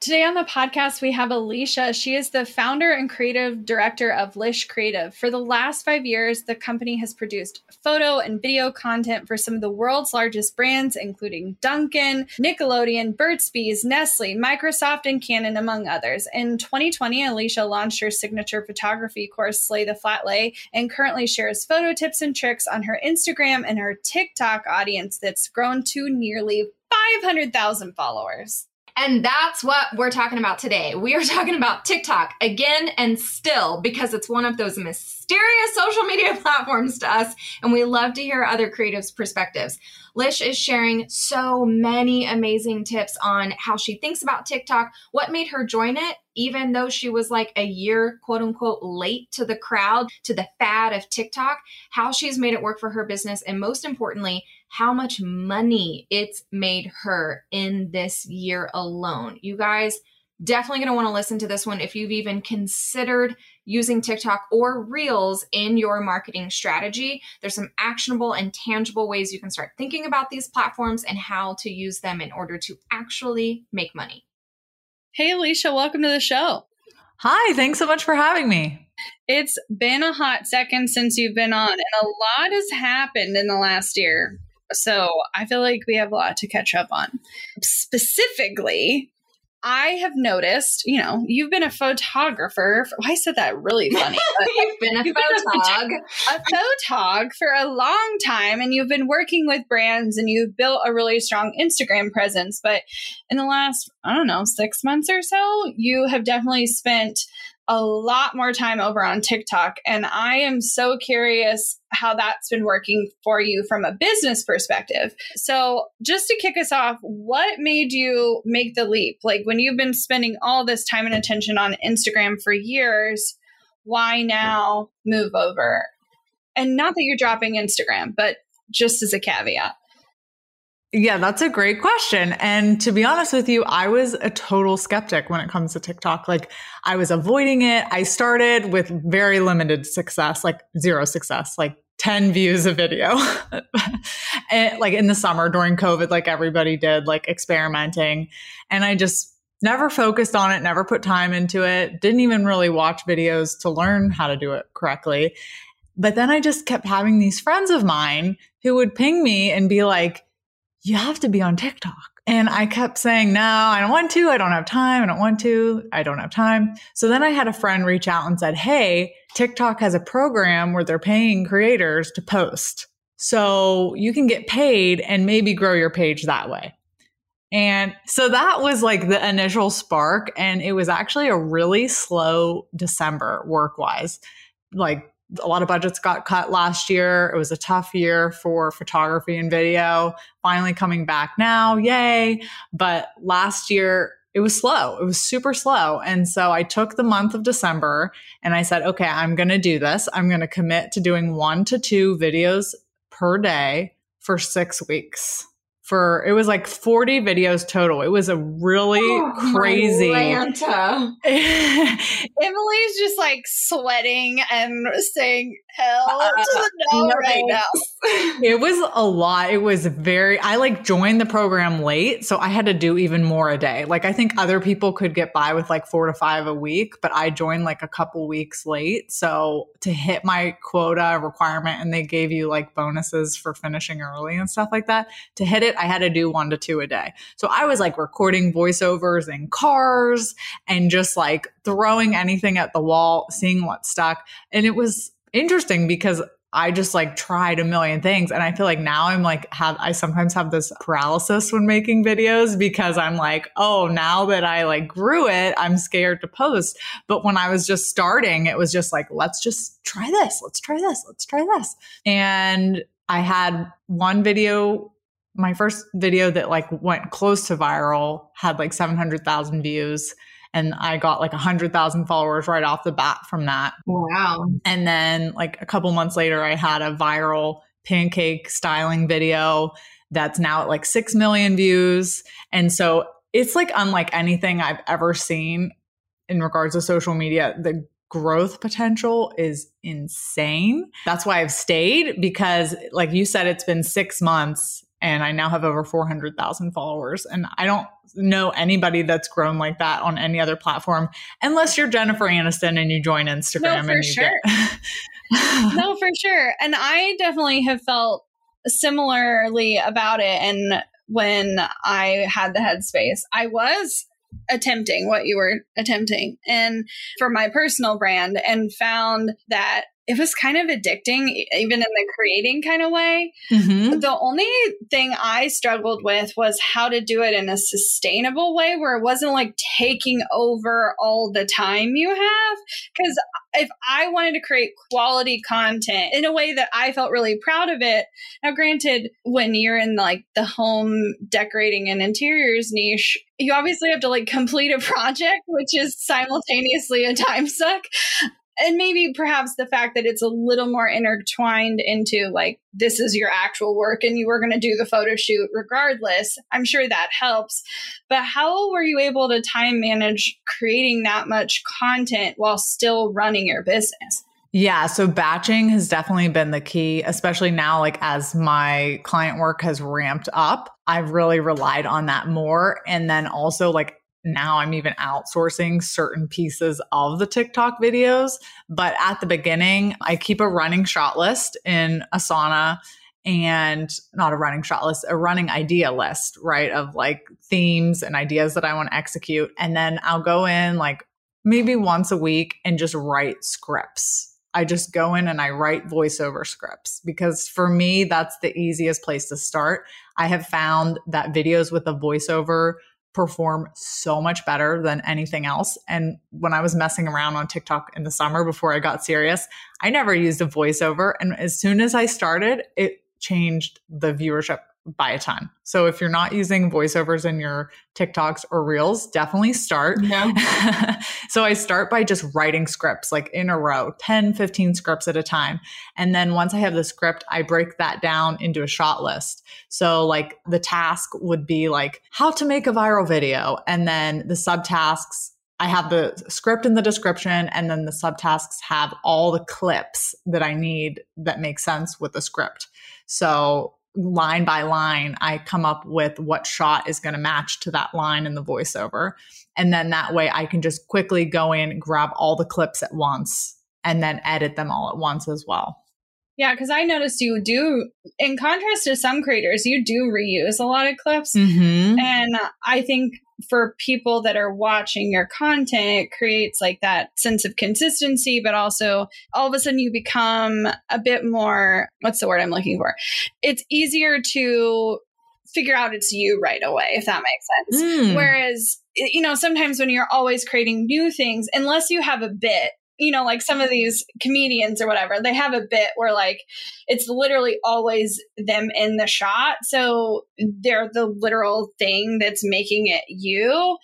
Today on the podcast, we have Alisha. She is the founder and creative director of Lish Creative. For the last five years, the company has produced photo and video content for some of the world's largest brands, including Dunkin', Nickelodeon, Burt's Bees, Nestle, Microsoft, and Canon, among others. In 2020, Alisha launched her signature photography course, Slay the Flatlay, and currently shares photo tips and tricks on her Instagram and her TikTok audience that's grown to nearly 500,000 followers. And that's what we're talking about today. We are talking about TikTok again and still because it's one of those mysterious social media platforms to us, and we love to hear other creatives' perspectives. Lish is sharing so many amazing tips on how she thinks about TikTok, what made her join it, even though she was like a year, quote unquote, late to the crowd, to the fad of TikTok, how she's made it work for her business, and most importantly, how much money it's made her in this year alone. You guys definitely going to want to listen to this one if you've even considered using TikTok or Reels in your marketing strategy. There's some actionable and tangible ways you can start thinking about these platforms and how to use them in order to actually make money. Hey, Alisha, welcome to the show. Hi, thanks so much for having me. It's been a hot second since you've been on, and a lot has happened in the last year. So I feel like we have a lot to catch up on. Specifically, I have noticed, you know, you've been a photographer. For, I said that really funny. you've been a you've photog. Been a, a photog for a long time, and you've been working with brands, and you've built a really strong Instagram presence. But in the last, I don't know, six months or so, you have definitely spent a lot more time over on TikTok. And I am so curious how that's been working for you from a business perspective. So, just to kick us off, what made you make the leap? Like when you've been spending all this time and attention on Instagram for years, why now move over? And not that you're dropping Instagram, but just as a caveat. Yeah, that's a great question. And to be honest with you, I was a total skeptic when it comes to TikTok. Like, I was avoiding it. I started with very limited success, like zero success, like 10 views a video. and, eh, like in the summer during COVID, like everybody did, like experimenting. And I just never focused on it, never put time into it, didn't even really watch videos to learn how to do it correctly. But then I just kept having these friends of mine who would ping me and be like, you have to be on TikTok. And I kept saying, no, I don't want to. I don't have time. I don't want to. I don't have time. So then I had a friend reach out and said, Hey, TikTok has a program where they're paying creators to post. So you can get paid and maybe grow your page that way. And so that was like the initial spark. And it was actually a really slow December work wise. Like a lot of budgets got cut last year. It was a tough year for photography and video. Finally coming back now, yay. But last year, it was slow. It was super slow. And so I took the month of December and I said, okay, I'm going to do this. I'm going to commit to doing one to two videos per day for six weeks for it was like 40 videos total. It was a really oh, crazy Atlanta. Emily's just like sweating and saying hell uh, to the no, no right now. it was a lot. It was very I like joined the program late, so I had to do even more a day. Like I think other people could get by with like 4 to 5 a week, but I joined like a couple weeks late. So to hit my quota requirement and they gave you like bonuses for finishing early and stuff like that, to hit it I had to do one to two a day. So I was like recording voiceovers in cars and just like throwing anything at the wall, seeing what stuck. And it was interesting because I just like tried a million things. And I feel like now I'm like, have, I sometimes have this paralysis when making videos because I'm like, oh, now that I like grew it, I'm scared to post. But when I was just starting, it was just like, let's just try this. Let's try this. Let's try this. And I had one video my first video that like went close to viral had like 700,000 views and I got like 100,000 followers right off the bat from that. Wow. And then like a couple months later I had a viral pancake styling video that's now at like 6 million views. And so it's like unlike anything I've ever seen in regards to social media. The growth potential is insane. That's why I've stayed because like you said it's been 6 months and I now have over 400,000 followers. And I don't know anybody that's grown like that on any other platform, unless you're Jennifer Aniston and you join Instagram. No, for sure. Get- no, for sure. And I definitely have felt similarly about it. And when I had the headspace, I was attempting what you were attempting and for my personal brand and found that it was kind of addicting, even in the creating kind of way. Mm-hmm. The only thing I struggled with was how to do it in a sustainable way where it wasn't like taking over all the time you have. Because if I wanted to create quality content in a way that I felt really proud of it, now granted, when you're in like the home decorating and interiors niche, you obviously have to like complete a project, which is simultaneously a time suck and maybe perhaps the fact that it's a little more intertwined into like this is your actual work and you were going to do the photo shoot regardless i'm sure that helps but how were you able to time manage creating that much content while still running your business yeah, so batching has definitely been the key, especially now, like as my client work has ramped up. I've really relied on that more. And then also, like, now I'm even outsourcing certain pieces of the TikTok videos. But at the beginning, I keep a running shot list in Asana and not a running shot list, a running idea list, right? Of like themes and ideas that I want to execute. And then I'll go in like maybe once a week and just write scripts. I just go in and I write voiceover scripts because for me, that's the easiest place to start. I have found that videos with a voiceover perform so much better than anything else. And when I was messing around on TikTok in the summer before I got serious, I never used a voiceover. And as soon as I started, it changed the viewership by a ton. So if you're not using voiceovers in your TikToks or Reels, definitely start. No. so I start by just writing scripts like in a row, 10, 15 scripts at a time. And then once I have the script, I break that down into a shot list. So like the task would be like how to make a viral video and then the subtasks I have the script in the description, and then the subtasks have all the clips that I need that make sense with the script. So line by line, I come up with what shot is going to match to that line in the voiceover. And then that way I can just quickly go in, grab all the clips at once, and then edit them all at once as well. Yeah, because I noticed you do, in contrast to some creators, you do reuse a lot of clips. Mm-hmm. And I think for people that are watching your content, it creates like that sense of consistency, but also all of a sudden you become a bit more, what's the word I'm looking for? It's easier to figure out it's you right away, if that makes sense. Mm. Whereas, you know, sometimes when you're always creating new things, unless you have a bit, you know, like some of these comedians or whatever, they have a bit where like it's literally always them in the shot. So they're the literal thing that's making it you.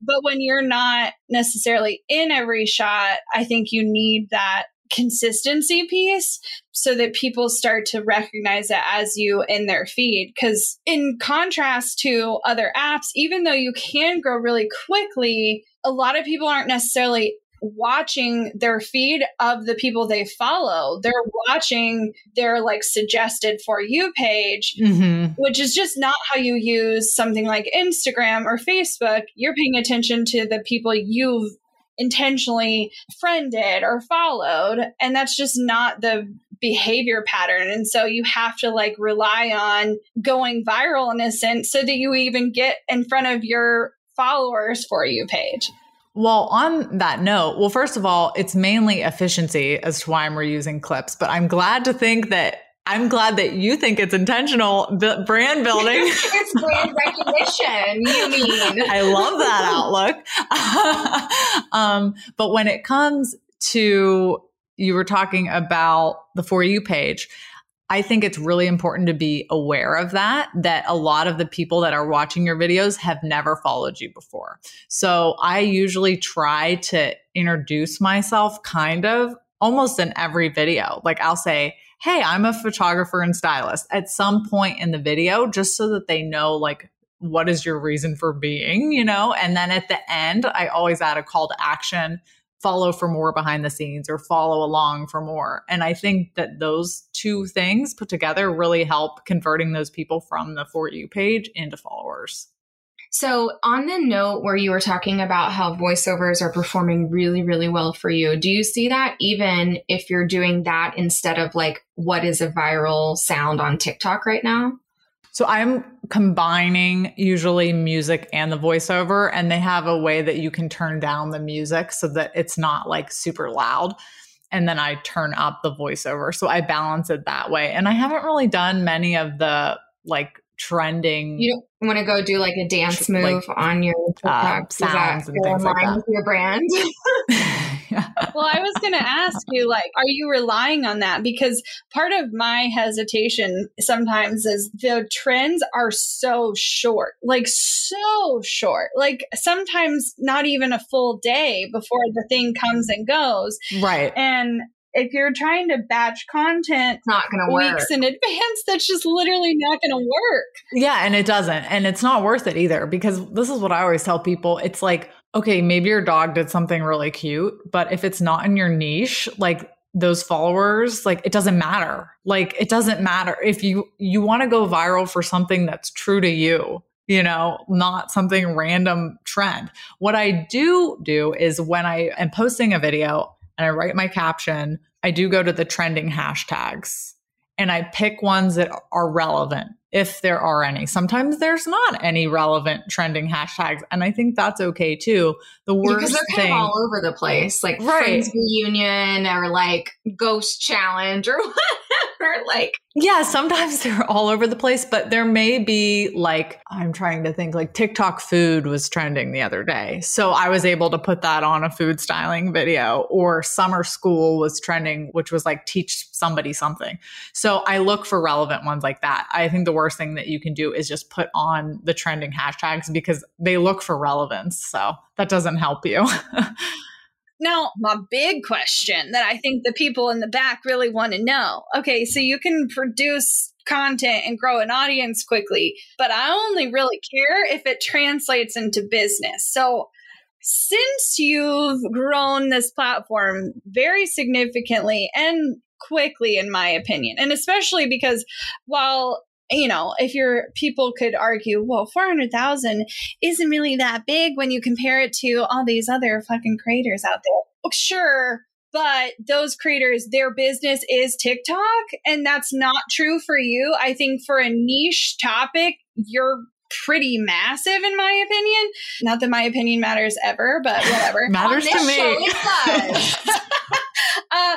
But when you're not necessarily in every shot, I think you need that consistency piece so that people start to recognize it as you in their feed. Because, in contrast to other apps, even though you can grow really quickly, a lot of people aren't necessarily watching their feed of the people they follow. They're watching their like suggested for you page, mm-hmm. which is just not how you use something like Instagram or Facebook. You're paying attention to the people you've intentionally friended or followed. And that's just not the behavior pattern. And so you have to like rely on going viral in a sense so that you even get in front of your followers for you page. Well, on that note, well, first of all, it's mainly efficiency as to why I'm reusing clips, but I'm glad to think that I'm glad that you think it's intentional b- brand building. it's brand recognition, you mean. I love that outlook. um, but when it comes to, you were talking about the For You page, I think it's really important to be aware of that, that a lot of the people that are watching your videos have never followed you before. So I usually try to introduce myself kind of almost in every video. Like I'll say, Hey, I'm a photographer and stylist at some point in the video, just so that they know, like, what is your reason for being, you know? And then at the end, I always add a call to action follow for more behind the scenes or follow along for more. And I think that those two things put together really help converting those people from the For You page into followers. So, on the note where you were talking about how voiceovers are performing really, really well for you, do you see that even if you're doing that instead of like what is a viral sound on TikTok right now? So I'm combining usually music and the voiceover, and they have a way that you can turn down the music so that it's not like super loud. And then I turn up the voiceover. So I balance it that way. And I haven't really done many of the like trending. You don't want to go do like a dance move like, on your uh, TikTok uh, sounds and things like that. Your brand. Well, I was going to ask you, like, are you relying on that? Because part of my hesitation sometimes is the trends are so short, like so short, like sometimes not even a full day before the thing comes and goes. Right. And if you're trying to batch content it's not to work. weeks in advance that's just literally not going to work. Yeah and it doesn't and it's not worth it either because this is what i always tell people it's like okay maybe your dog did something really cute but if it's not in your niche like those followers like it doesn't matter. Like it doesn't matter. If you you want to go viral for something that's true to you you know, not something random trend. What I do do is when I am posting a video, and I write my caption, I do go to the trending hashtags and I pick ones that are relevant if there are any. Sometimes there's not any relevant trending hashtags, and I think that's okay too. The worst because they're kind thing, of all over the place, like right. Friends reunion or like Ghost Challenge or whatever. Like yeah, sometimes they're all over the place, but there may be like, I'm trying to think, like TikTok food was trending the other day. So I was able to put that on a food styling video, or summer school was trending, which was like teach somebody something. So I look for relevant ones like that. I think the worst thing that you can do is just put on the trending hashtags because they look for relevance. So that doesn't help you. Now, my big question that I think the people in the back really want to know okay, so you can produce content and grow an audience quickly, but I only really care if it translates into business. So, since you've grown this platform very significantly and quickly, in my opinion, and especially because while you know, if your people could argue, well, 400,000 isn't really that big when you compare it to all these other fucking creators out there. Well, sure. But those creators, their business is TikTok, and that's not true for you. I think for a niche topic, you're pretty massive in my opinion. Not that my opinion matters ever, but whatever. matters to me. uh,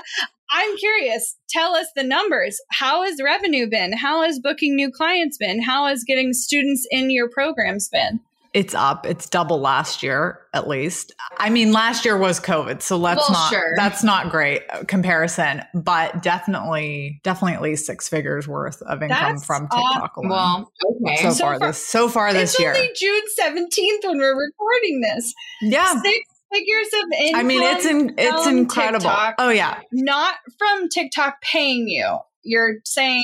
I'm curious. Tell us the numbers. How has revenue been? How has booking new clients been? How has getting students in your programs been? It's up. It's double last year, at least. I mean, last year was COVID, so let's Well, not. sure. That's not great uh, comparison, but definitely, definitely at least six figures worth of income That's from TikTok alone. Well, okay. so, So far, far- this so far this it's year, only June 17th when we're recording this. yeah. Six figures of income. I mean, it's in, it's incredible. TikTok. Oh yeah, not from TikTok paying you. You're saying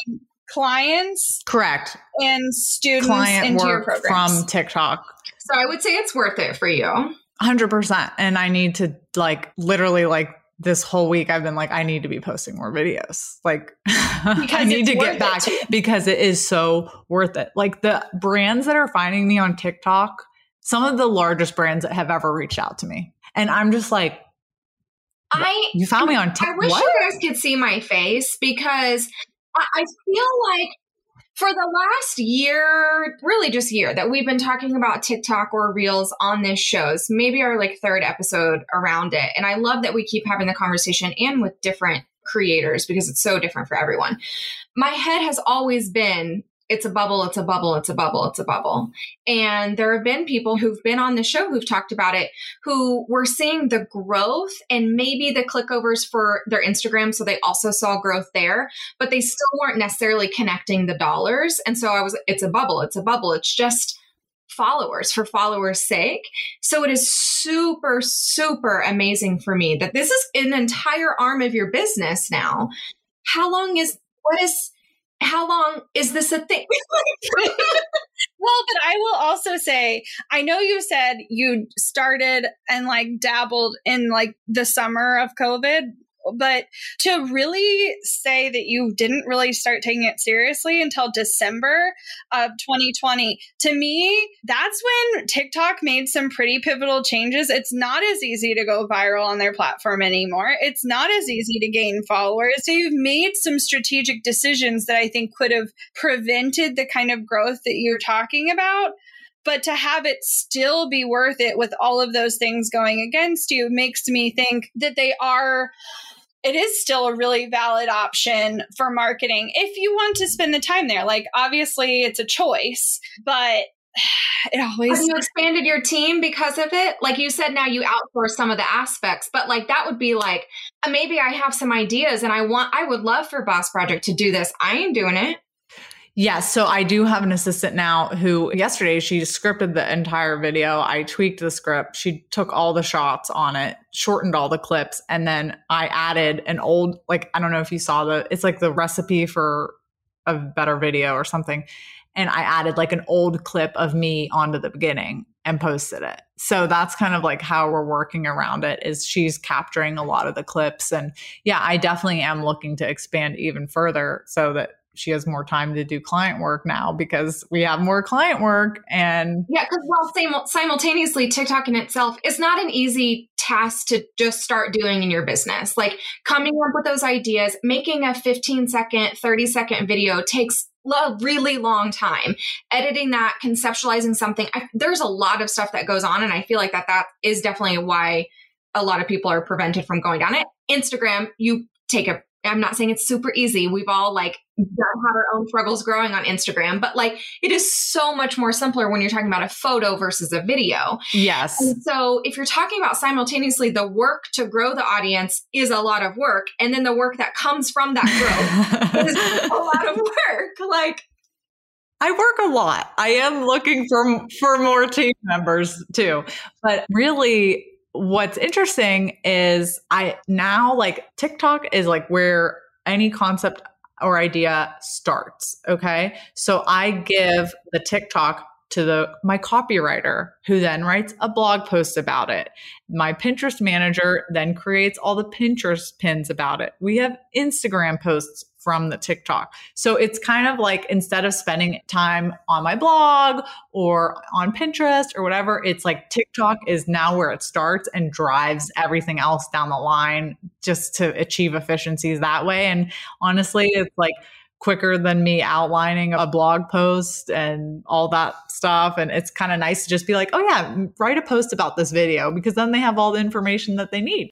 clients correct. and students Client into your work programs. from TikTok. So I would say it's worth it for you. Hundred percent. And I need to like literally like this whole week I've been like, I need to be posting more videos. Like I need to get back because it is so worth it. Like the brands that are finding me on TikTok, some of the largest brands that have ever reached out to me. And I'm just like, I you found me on TikTok. I wish What? you guys could see my face because I, I feel like for the last year, really just year, that we've been talking about TikTok or Reels on this shows, maybe our like third episode around it. And I love that we keep having the conversation and with different creators because it's so different for everyone. My head has always been it's a bubble, it's a bubble, it's a bubble, it's a bubble. And there have been people who've been on the show who've talked about it who were seeing the growth and maybe the clickovers for their Instagram. So they also saw growth there, but they still weren't necessarily connecting the dollars. And so I was, it's a bubble, it's a bubble. It's just followers for followers' sake. So it is super, super amazing for me that this is an entire arm of your business now. How long is, what is, how long is this a thing? Well, but I will also say, I know you said you started and like dabbled in like the summer of COVID, but to really say that you didn't really start taking it seriously until December of 2020, to me, that's when TikTok made some pretty pivotal changes. It's not as easy to go viral on their platform anymore. It's not as easy to gain followers. So you've made some strategic decisions that I think could have prevented the kind of growth that you're talking about. But to have it still be worth it with all of those things going against you makes me think that they are it is still a really valid option for marketing if you want to spend the time there. Like, obviously, it's a choice, but it always. Have you expanded your team because of it? Like you said, now you outsource some of the aspects, but like that would be like uh, maybe I have some ideas and I want, I would love for Boss Project to do this. I ain't doing it. Yes. So I do have an assistant now who yesterday she scripted the entire video. I tweaked the script. She took all the shots on it, shortened all the clips, and then I added an old, like, I don't know if you saw the, it's like the recipe for a better video or something. And I added like an old clip of me onto the beginning and posted it. So that's kind of like how we're working around it is she's capturing a lot of the clips. And yeah, I definitely am looking to expand even further so that she has more time to do client work now because we have more client work and Yeah, because well, sim- simultaneously, TikTok in itself is not an easy task to just start doing in your business. Like coming up with those ideas, making a 15 second, 30 second video takes a really long time. Editing that, conceptualizing something, I, there's a lot of stuff that goes on, and I feel like that that is definitely why a lot of people are prevented from going down it. Instagram, you take a I'm not saying it's super easy. We've all like done, had our own struggles growing on Instagram, but like it is so much more simpler when you're talking about a photo versus a video. yes And so if you're talking about simultaneously the work to grow the audience is a lot of work, and then the work that comes from that growth is a lot of work. Like I work a lot. I am looking for for more team members too. But really what's interesting is I now like TikTok is like where any concept or idea starts, okay? So I give the TikTok to the my copywriter who then writes a blog post about it. My Pinterest manager then creates all the Pinterest pins about it. We have Instagram posts from the TikTok. So it's kind of like instead of spending time on my blog or on Pinterest or whatever, it's like TikTok is now where it starts and drives everything else down the line just to achieve efficiencies that way. And honestly, it's like quicker than me outlining a blog post and all that stuff. And it's kind of nice to just be like, oh, yeah, write a post about this video because then they have all the information that they need.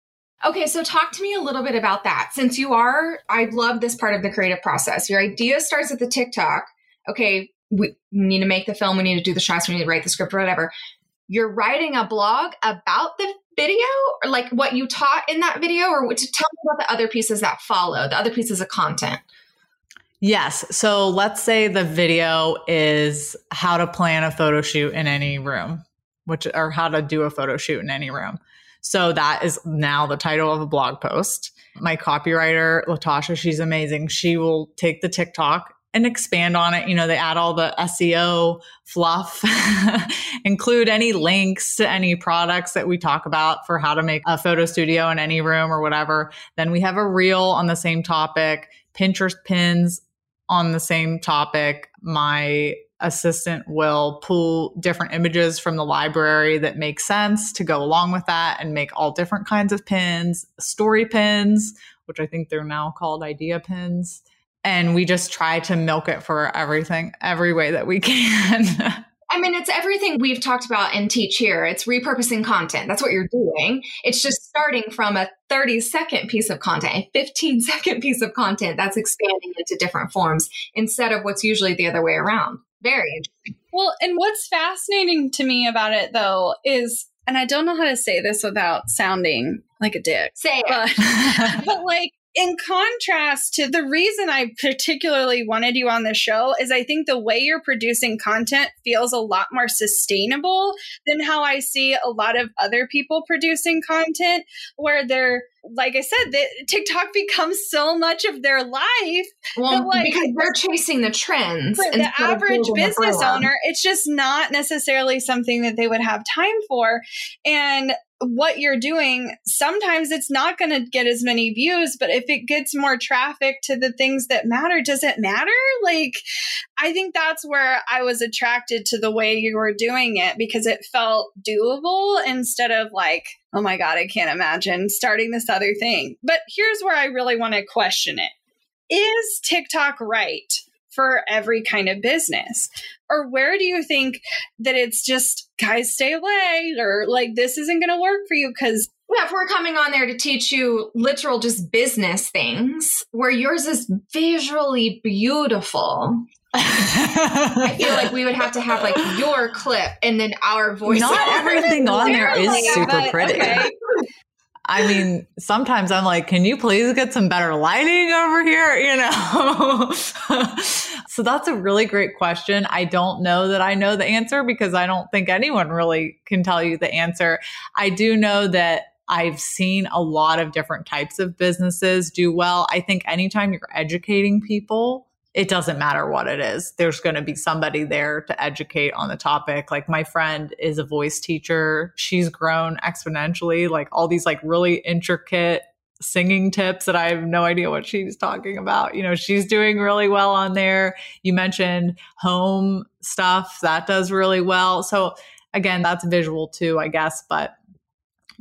Okay, so talk to me a little bit about that. Since you are, I love this part of the creative process. Your idea starts at the TikTok. Okay, we need to make the film, we need to do the shots, we need to write the script or whatever. You're writing a blog about the video or like what you taught in that video or to tell me about the other pieces that follow, the other pieces of content. Yes. So let's say the video is how to plan a photo shoot in any room, which or how to do a photo shoot in any room. So that is now the title of a blog post. My copywriter, Latasha, she's amazing. She will take the TikTok and expand on it. You know, they add all the SEO fluff, include any links to any products that we talk about for how to make a photo studio in any room or whatever. Then we have a reel on the same topic, Pinterest pins on the same topic. My assistant will pull different images from the library that make sense to go along with that and make all different kinds of pins, story pins, which I think they're now called idea pins and we just try to milk it for everything, every way that we can. I mean, it's everything we've talked about and teach here. It's repurposing content. That's what you're doing. It's just starting from a 30 second piece of content, a 15 second piece of content that's expanding into different forms instead of what's usually the other way around. Very interesting. Well, and what's fascinating to me about it though is, and I don't know how to say this without sounding like a dick. Say it. But, but like, in contrast to the reason I particularly wanted you on the show is I think the way you're producing content feels a lot more sustainable than how I see a lot of other people producing content where they're like I said, that TikTok becomes so much of their life. Well, like, because they're chasing the trends. For the average business owner, it's just not necessarily something that they would have time for. And what you're doing, sometimes it's not going to get as many views, but if it gets more traffic to the things that matter, does it matter? Like, I think that's where I was attracted to the way you were doing it because it felt doable instead of like, oh my God, I can't imagine starting this other thing. But here's where I really want to question it Is TikTok right? for every kind of business? Or where do you think that it's just, guys, stay away, or like this isn't going to work for you because yeah, if we're coming on there to teach you literal just business things, where yours is visually beautiful. I feel like we would have to have like your clip and then our voice. Not everything on there is super pretty. Okay. I mean, sometimes I'm like, can you please get some better lighting over here? You know? so that's a really great question. I don't know that I know the answer because I don't think anyone really can tell you the answer. I do know that I've seen a lot of different types of businesses do well. I think anytime you're educating people, it doesn't matter what it is. There's going to be somebody there to educate on the topic. Like my friend is a voice teacher. She's grown exponentially, like all these like really intricate singing tips that I have no idea what she's talking about. You know, she's doing really well on there. You mentioned home stuff that does really well. So again, that's visual too, I guess, but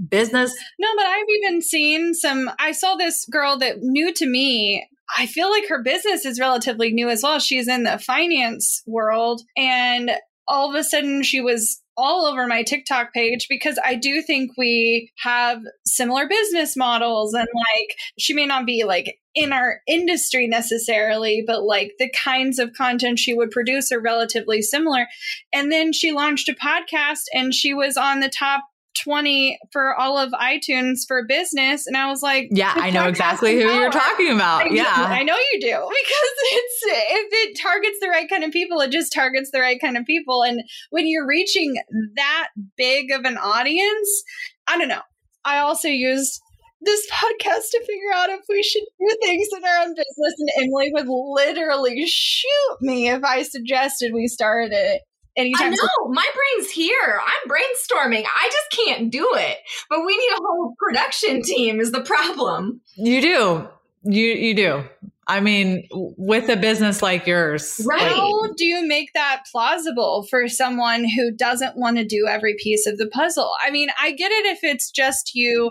business. No, but I've even seen some I saw this girl that new to me I feel like her business is relatively new as well. She's in the finance world and all of a sudden she was all over my TikTok page because I do think we have similar business models and like she may not be like in our industry necessarily, but like the kinds of content she would produce are relatively similar. And then she launched a podcast and she was on the top 20 for all of iTunes for business. And I was like, Yeah, I know exactly who you're talking about. I yeah. I know you do because it's if it targets the right kind of people, it just targets the right kind of people. And when you're reaching that big of an audience, I don't know. I also used this podcast to figure out if we should do things in our own business. And Emily would literally shoot me if I suggested we started it anytime. I know my brain's here. I'm brainstorming. I just can't do it. But we need a whole production team. Is the problem? You do. You you do. I mean, with a business like yours, right? How do you make that plausible for someone who doesn't want to do every piece of the puzzle? I mean, I get it if it's just you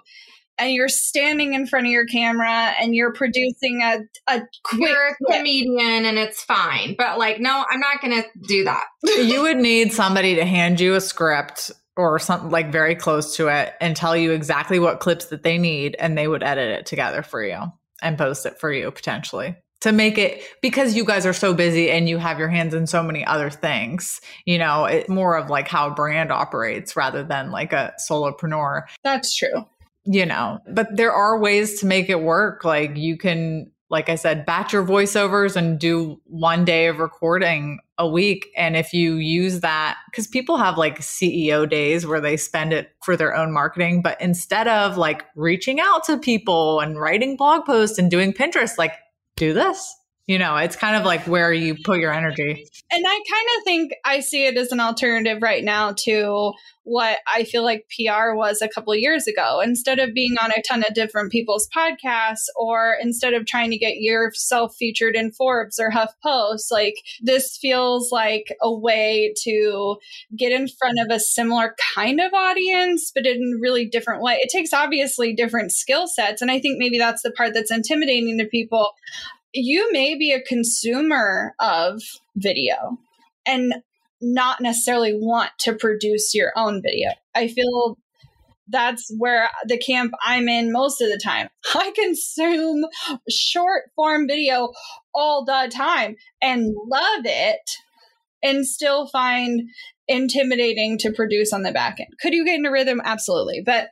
and you're standing in front of your camera and you're producing a, a quick you're a comedian and it's fine but like no i'm not gonna do that. You would need somebody to hand you a script or something like very close to it and tell you exactly what clips that they need and they would edit it together for you and post it for you potentially to make it because you guys are so busy and you have your hands in so many other things you know it's more of like how a brand operates rather than like a solopreneur. That's true you know, but there are ways to make it work. Like you can, like I said, batch your voiceovers and do one day of recording a week. And if you use that, because people have like CEO days where they spend it for their own marketing, but instead of like reaching out to people and writing blog posts and doing Pinterest, like do this you know, it's kind of like where you put your energy. And I kind of think I see it as an alternative right now to what I feel like PR was a couple years ago. Instead of being on a ton of different people's podcasts, or instead of trying to get yourself featured in Forbes or HuffPost, like this feels like a way to get in front of a similar kind of audience, but in a really different way. It takes obviously different skill sets. And I think maybe that's the part that's intimidating to people you may be a consumer of video and not necessarily want to produce your own video. I feel that's where the camp I'm in most of the time. I consume short form video all the time and love it and still find intimidating to produce on the back end. Could you get into rhythm? Absolutely. But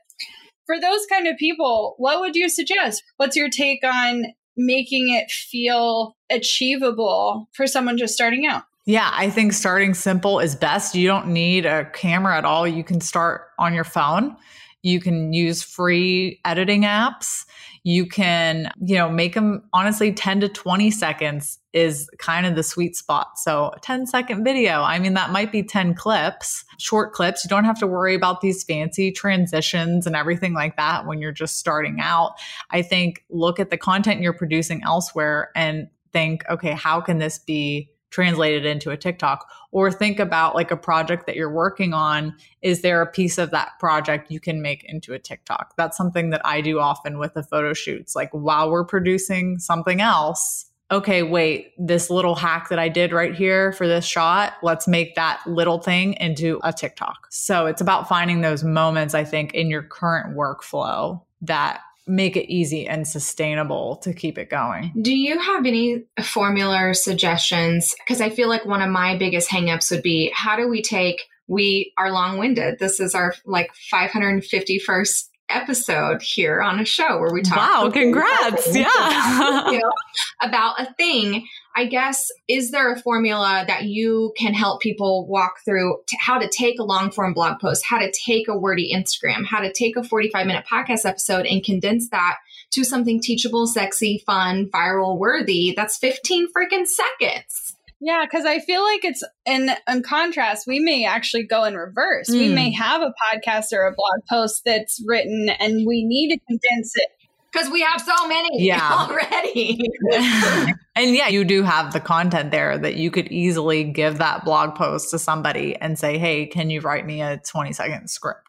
for those kind of people, what would you suggest? What's your take on making it feel achievable for someone just starting out? Yeah, I think starting simple is best. You don't need a camera at all. You can start on your phone. You can use free editing apps. You can, you know, make them honestly 10 to 20 seconds is kind of the sweet spot. So, a 10 second video, I mean, that might be 10 clips, short clips. You don't have to worry about these fancy transitions and everything like that when you're just starting out. I think look at the content you're producing elsewhere and think, okay, how can this be translated into a TikTok or think about like a project that you're working on. Is there a piece of that project you can make into a TikTok? That's something that I do often with the photo shoots. Like while we're producing something else, okay, wait, this little hack that I did right here for this shot, let's make that little thing into a TikTok. So it's about finding those moments, I think, in your current workflow that make it easy and sustainable to keep it going. Do you have any formula or suggestions? Because I feel like one of my biggest hangups would be how do we take we are long-winded. This is our like 551st episode here on a show where we talk. Wow, congrats! Yeah, you know, about a thing. I guess is there a formula that you can help people walk through how to take a long form blog post, how to take a wordy Instagram, how to take a 45 minute podcast episode and condense that to something teachable, sexy, fun, viral, worthy? That's 15 freaking seconds. Yeah, because I feel like it's in in contrast, we may actually go in reverse. Mm. We may hmm. have a podcast or a blog post that's written and we need to condense it because we have so many yeah. already. and yeah, you do have the content there that you could easily give that blog post to somebody and say, "Hey, can you write me a 20 second script?"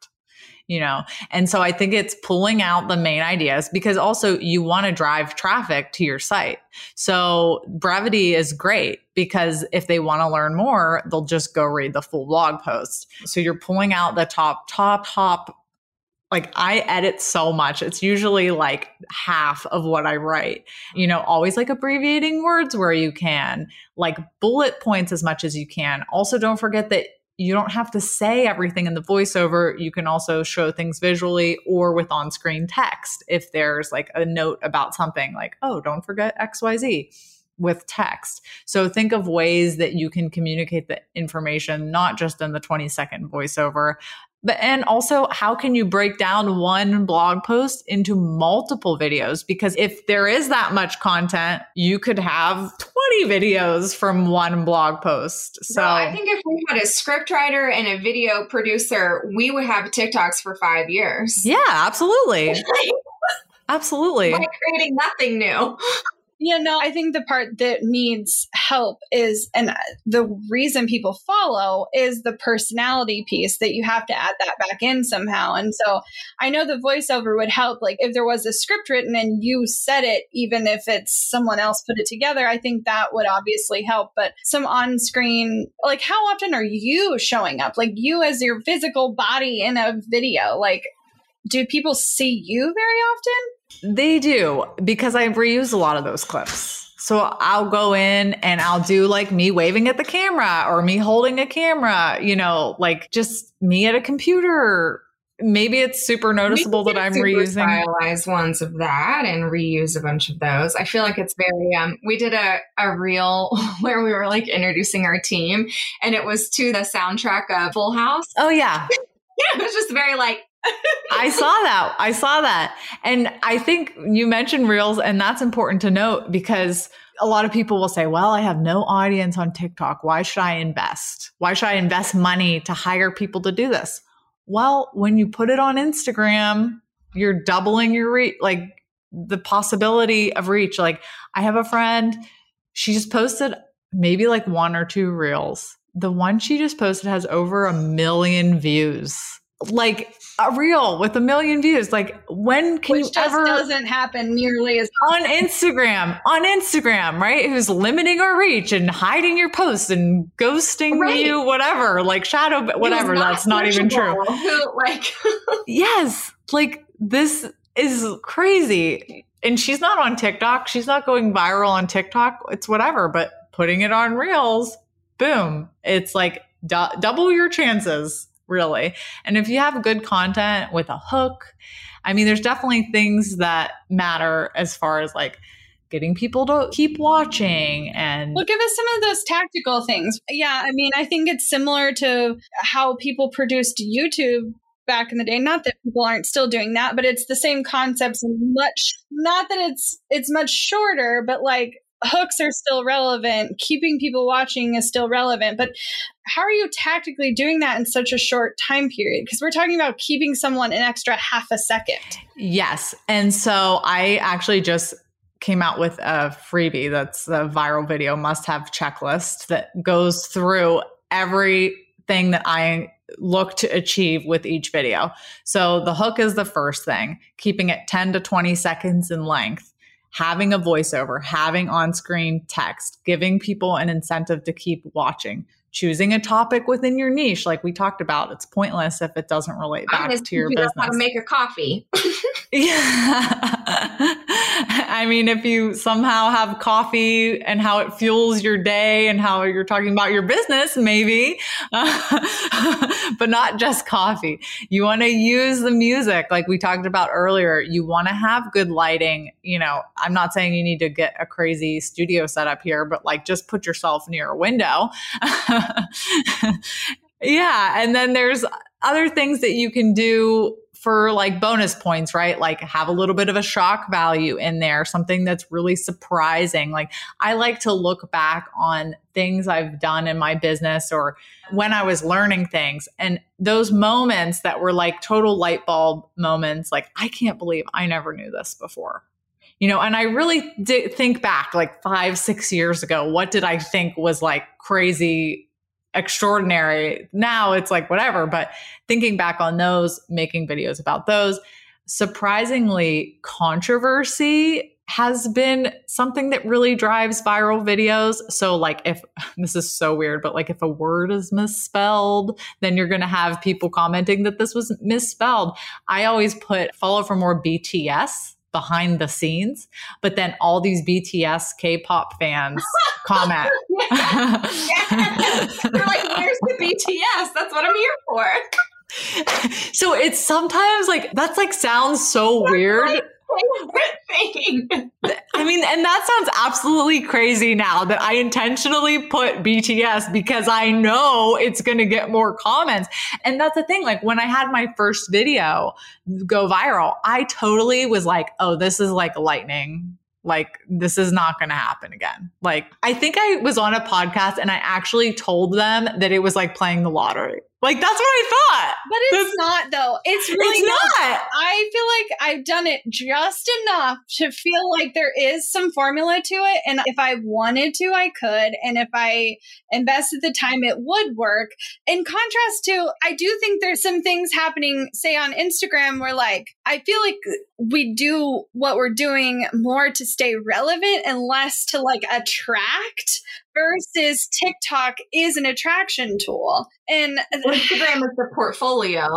You know and so i think it's pulling out the main ideas because also you want to drive traffic to your site so brevity is great because if they want to learn more they'll just go read the full blog post so you're pulling out the top top top like I edit so much. It's usually like half of what I write. You know, always like abbreviating words where you can, like bullet points as much as you can. Also, don't forget that you don't have to say everything in the voiceover. You can also show things visually or with on screen text if there's like a note about something like, oh, don't forget XYZ with text. So think of ways that you can communicate the information, not just in the 20 second voiceover, but and also how can you break down one blog post into multiple videos? Because if there is that much content you could have 20 videos from one blog post. So no, i think if we had a scriptwriter and a video producer we would have tiktoks for five years. Yeah absolutely. Absolutely. By creating nothing new yeah, no, I think the part that needs help is, and the reason people follow is the personality piece that you have to add that back in somehow. And so I know the voiceover would help. Like if there was a script written and you said it, even if it's someone else put it together, I think that would obviously help. But some on screen, like how often are you showing up? Like you as your physical body in a video? Like, do people see you very often? They do because I reuse a lot of those clips. So I'll go in and I'll do like me waving at the camera or me holding a camera, you know, like just me at a computer. Maybe it's super noticeable that I'm reusing stylized ones of that and reuse a bunch of those. I feel like it's very um we did a a reel where we were like introducing our team and it was to the soundtrack of Full House. Oh yeah. yeah, it was just very like I saw that. I saw that. And I think you mentioned reels, and that's important to note because a lot of people will say, Well, I have no audience on TikTok. Why should I invest? Why should I invest money to hire people to do this? Well, when you put it on Instagram, you're doubling your reach, like the possibility of reach. Like, I have a friend, she just posted maybe like one or two reels. The one she just posted has over a million views like a reel with a million views. Like when can Which you just ever doesn't happen nearly as on Instagram, on Instagram, right? Who's limiting our reach and hiding your posts and ghosting right. you, whatever, like shadow, whatever. Not that's not even true. Who, like, yes, like this is crazy. And she's not on TikTok. She's not going viral on TikTok. It's whatever, but putting it on reels, boom. It's like du- double your chances really. And if you have good content with a hook, I mean, there's definitely things that matter as far as like getting people to keep watching and well give us some of those tactical things yeah i mean i think it's similar to how people produced youtube back in the day not that people aren't still doing that but it's the same concepts much not that it's it's much shorter but like hooks are still relevant keeping people watching is still relevant but how are you tactically doing that in such a short time period because we're talking about keeping someone an extra half a second yes and so i actually just came out with a freebie that's a viral video must have checklist that goes through everything that I look to achieve with each video. So the hook is the first thing, keeping it 10 to 20 seconds in length, having a voiceover, having on screen text, giving people an incentive to keep watching, choosing a topic within your niche like we talked about it's pointless if it doesn't relate back to your business how to make a coffee. Yeah I mean, if you somehow have coffee and how it fuels your day and how you're talking about your business, maybe, but not just coffee. You want to use the music like we talked about earlier. You want to have good lighting. You know, I'm not saying you need to get a crazy studio set up here, but like just put yourself near a window. yeah. And then there's other things that you can do for like bonus points, right? Like have a little bit of a shock value in there, something that's really surprising. Like I like to look back on things I've done in my business or when I was learning things and those moments that were like total light bulb moments, like I can't believe I never knew this before. You know, and I really think back like five, six years ago, what did I think was like crazy extraordinary. Now it's like whatever, but thinking back on those, making videos about those, surprisingly, controversy has been something that really drives viral videos. So, like, if this is so weird, but like if a word is misspelled, then you're going to have people commenting that this was misspelled. I always put follow for more BTS behind the scenes, but then all these BTS K-pop fans comment. yes. They're like, "Where's the BTS? That's what I'm here for." so it's sometimes like that's like sounds so that's weird thing. I mean, and that sounds absolutely crazy now that I intentionally put BTS because I know it's going to get more comments. And that's the thing. Like when I had my first video go viral, I totally was like, oh, this is like lightning. Like, this is not going to happen again. Like, I think I was on a podcast and I actually told them that it was like playing the lottery. Like that's what I thought. But it's that's, not though. It's really it's not. not. I feel like I've done it just enough to feel like there is some formula to it. And if I wanted to, I could. And if I invested the time, it would work. In contrast to, I do think there's some things happening, say on Instagram, where like I feel like we do what we're doing more to stay relevant and less to like attract versus TikTok is an attraction tool. And Instagram is the portfolio.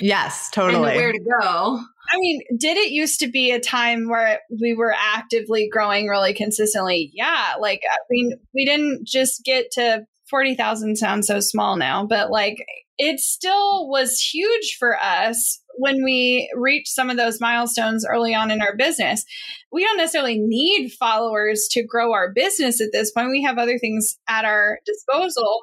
Yes, totally. And where to go. I mean, did it used to be a time where we were actively growing really consistently? Yeah. Like, I mean, we didn't just get to 40,000 sounds so small now, but like it still was huge for us when we reach some of those milestones early on in our business. We don't necessarily need followers to grow our business at this point. We have other things at our disposal.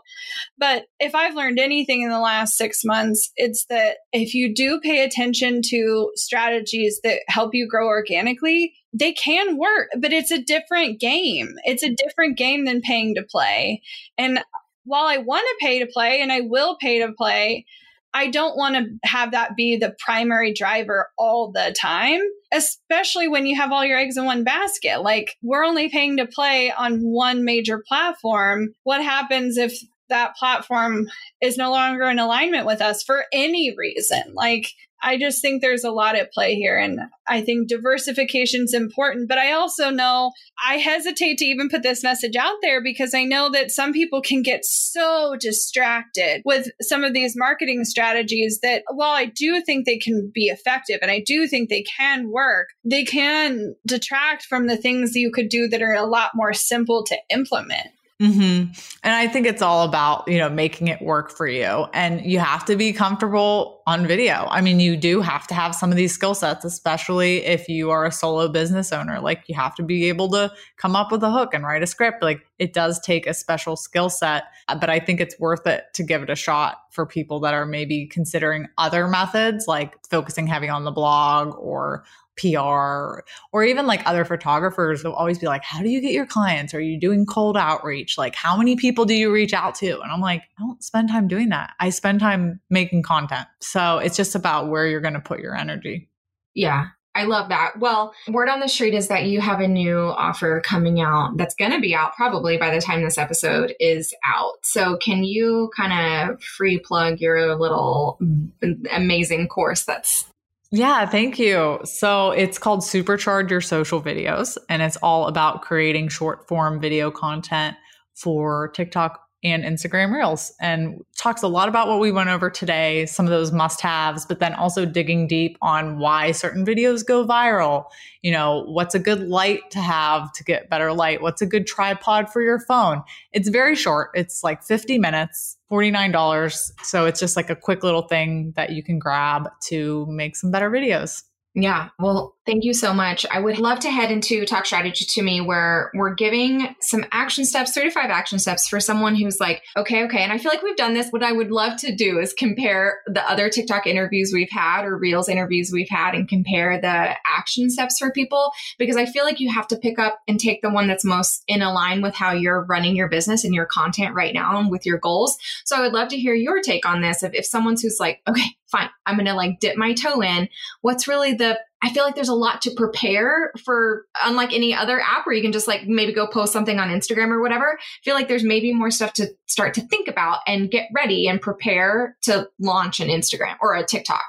But if I've learned anything in the last six months, it's that if you do pay attention to strategies that help you grow organically, they can work, but it's a different game. It's a different game than paying to play. And while I want to pay to play and I will pay to play, I don't want to have that be the primary driver all the time, especially when you have all your eggs in one basket. Like, we're only paying to play on one major platform. What happens if that platform is no longer in alignment with us for any reason? Like, I just think there's a lot at play here. And I think diversification is important. But I also know I hesitate to even put this message out there because I know that some people can get so distracted with some of these marketing strategies that while I do think they can be effective and I do think they can work, they can detract from the things you could do that are a lot more simple to implement. Mm-hmm. And I think it's all about, you know, making it work for you. And you have to be comfortable on video. I mean, you do have to have some of these skill sets, especially if you are a solo business owner. Like, you have to be able to come up with a hook and write a script. Like, it does take a special skill set, but I think it's worth it to give it a shot for people that are maybe considering other methods, like focusing heavy on the blog or PR or even like other photographers will always be like, How do you get your clients? Are you doing cold outreach? Like, how many people do you reach out to? And I'm like, I don't spend time doing that. I spend time making content. So it's just about where you're going to put your energy. Yeah. I love that. Well, word on the street is that you have a new offer coming out that's going to be out probably by the time this episode is out. So, can you kind of free plug your little mm, amazing course that's yeah, thank you. So it's called Supercharge Your Social Videos, and it's all about creating short form video content for TikTok and Instagram Reels and talks a lot about what we went over today, some of those must haves, but then also digging deep on why certain videos go viral. You know, what's a good light to have to get better light? What's a good tripod for your phone? It's very short, it's like 50 minutes, $49. So it's just like a quick little thing that you can grab to make some better videos. Yeah. Well, thank you so much. I would love to head into Talk Strategy to Me where we're giving some action steps, three to five action steps for someone who's like, okay, okay. And I feel like we've done this. What I would love to do is compare the other TikTok interviews we've had or Reels interviews we've had and compare the action steps for people because I feel like you have to pick up and take the one that's most in align with how you're running your business and your content right now and with your goals. So I would love to hear your take on this. If, if someone's who's like, okay, fine, I'm going to like dip my toe in. What's really the I feel like there's a lot to prepare for, unlike any other app where you can just like maybe go post something on Instagram or whatever. I feel like there's maybe more stuff to start to think about and get ready and prepare to launch an Instagram or a TikTok.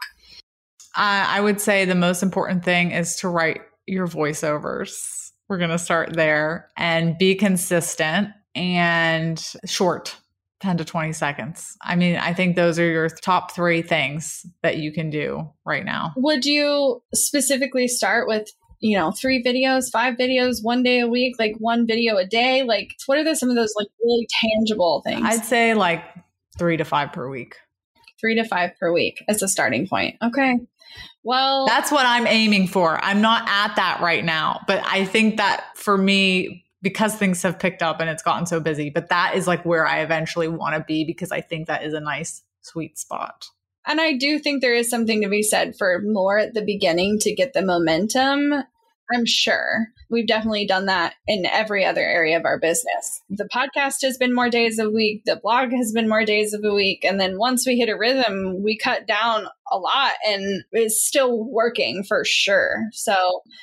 Uh, I would say the most important thing is to write your voiceovers. We're going to start there and be consistent and short 10 to 20 seconds. I mean, I think those are your top three things that you can do right now. Would you specifically start with, you know, three videos, five videos, one day a week, like one video a day? Like, what are the, some of those like really tangible things? I'd say like three to five per week. Three to five per week as a starting point. Okay. Well, that's what I'm aiming for. I'm not at that right now, but I think that for me, because things have picked up and it's gotten so busy. But that is like where I eventually want to be because I think that is a nice sweet spot. And I do think there is something to be said for more at the beginning to get the momentum. I'm sure we've definitely done that in every other area of our business. The podcast has been more days a week, the blog has been more days of a week. And then once we hit a rhythm, we cut down a lot and it's still working for sure. So,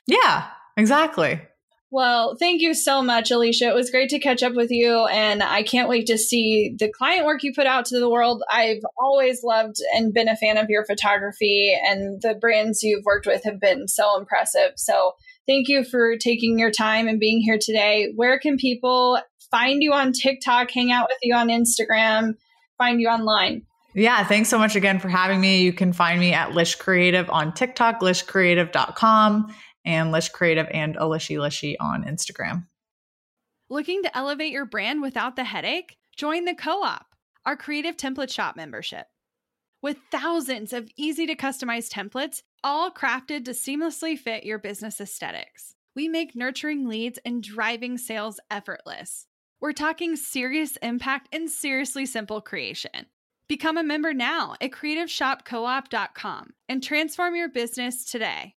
yeah, exactly. Well, thank you so much, Alisha. It was great to catch up with you, and I can't wait to see the client work you put out to the world. I've always loved and been a fan of your photography, and the brands you've worked with have been so impressive. So, thank you for taking your time and being here today. Where can people find you on TikTok, hang out with you on Instagram, find you online? Yeah, thanks so much again for having me. You can find me at Lish Creative on TikTok, lishcreative.com and Lish Creative and Alishi Lishy on Instagram. Looking to elevate your brand without the headache? Join the Co op, our creative template shop membership. With thousands of easy to customize templates, all crafted to seamlessly fit your business aesthetics, we make nurturing leads and driving sales effortless. We're talking serious impact and seriously simple creation. Become a member now at creativeshopcoop.com and transform your business today.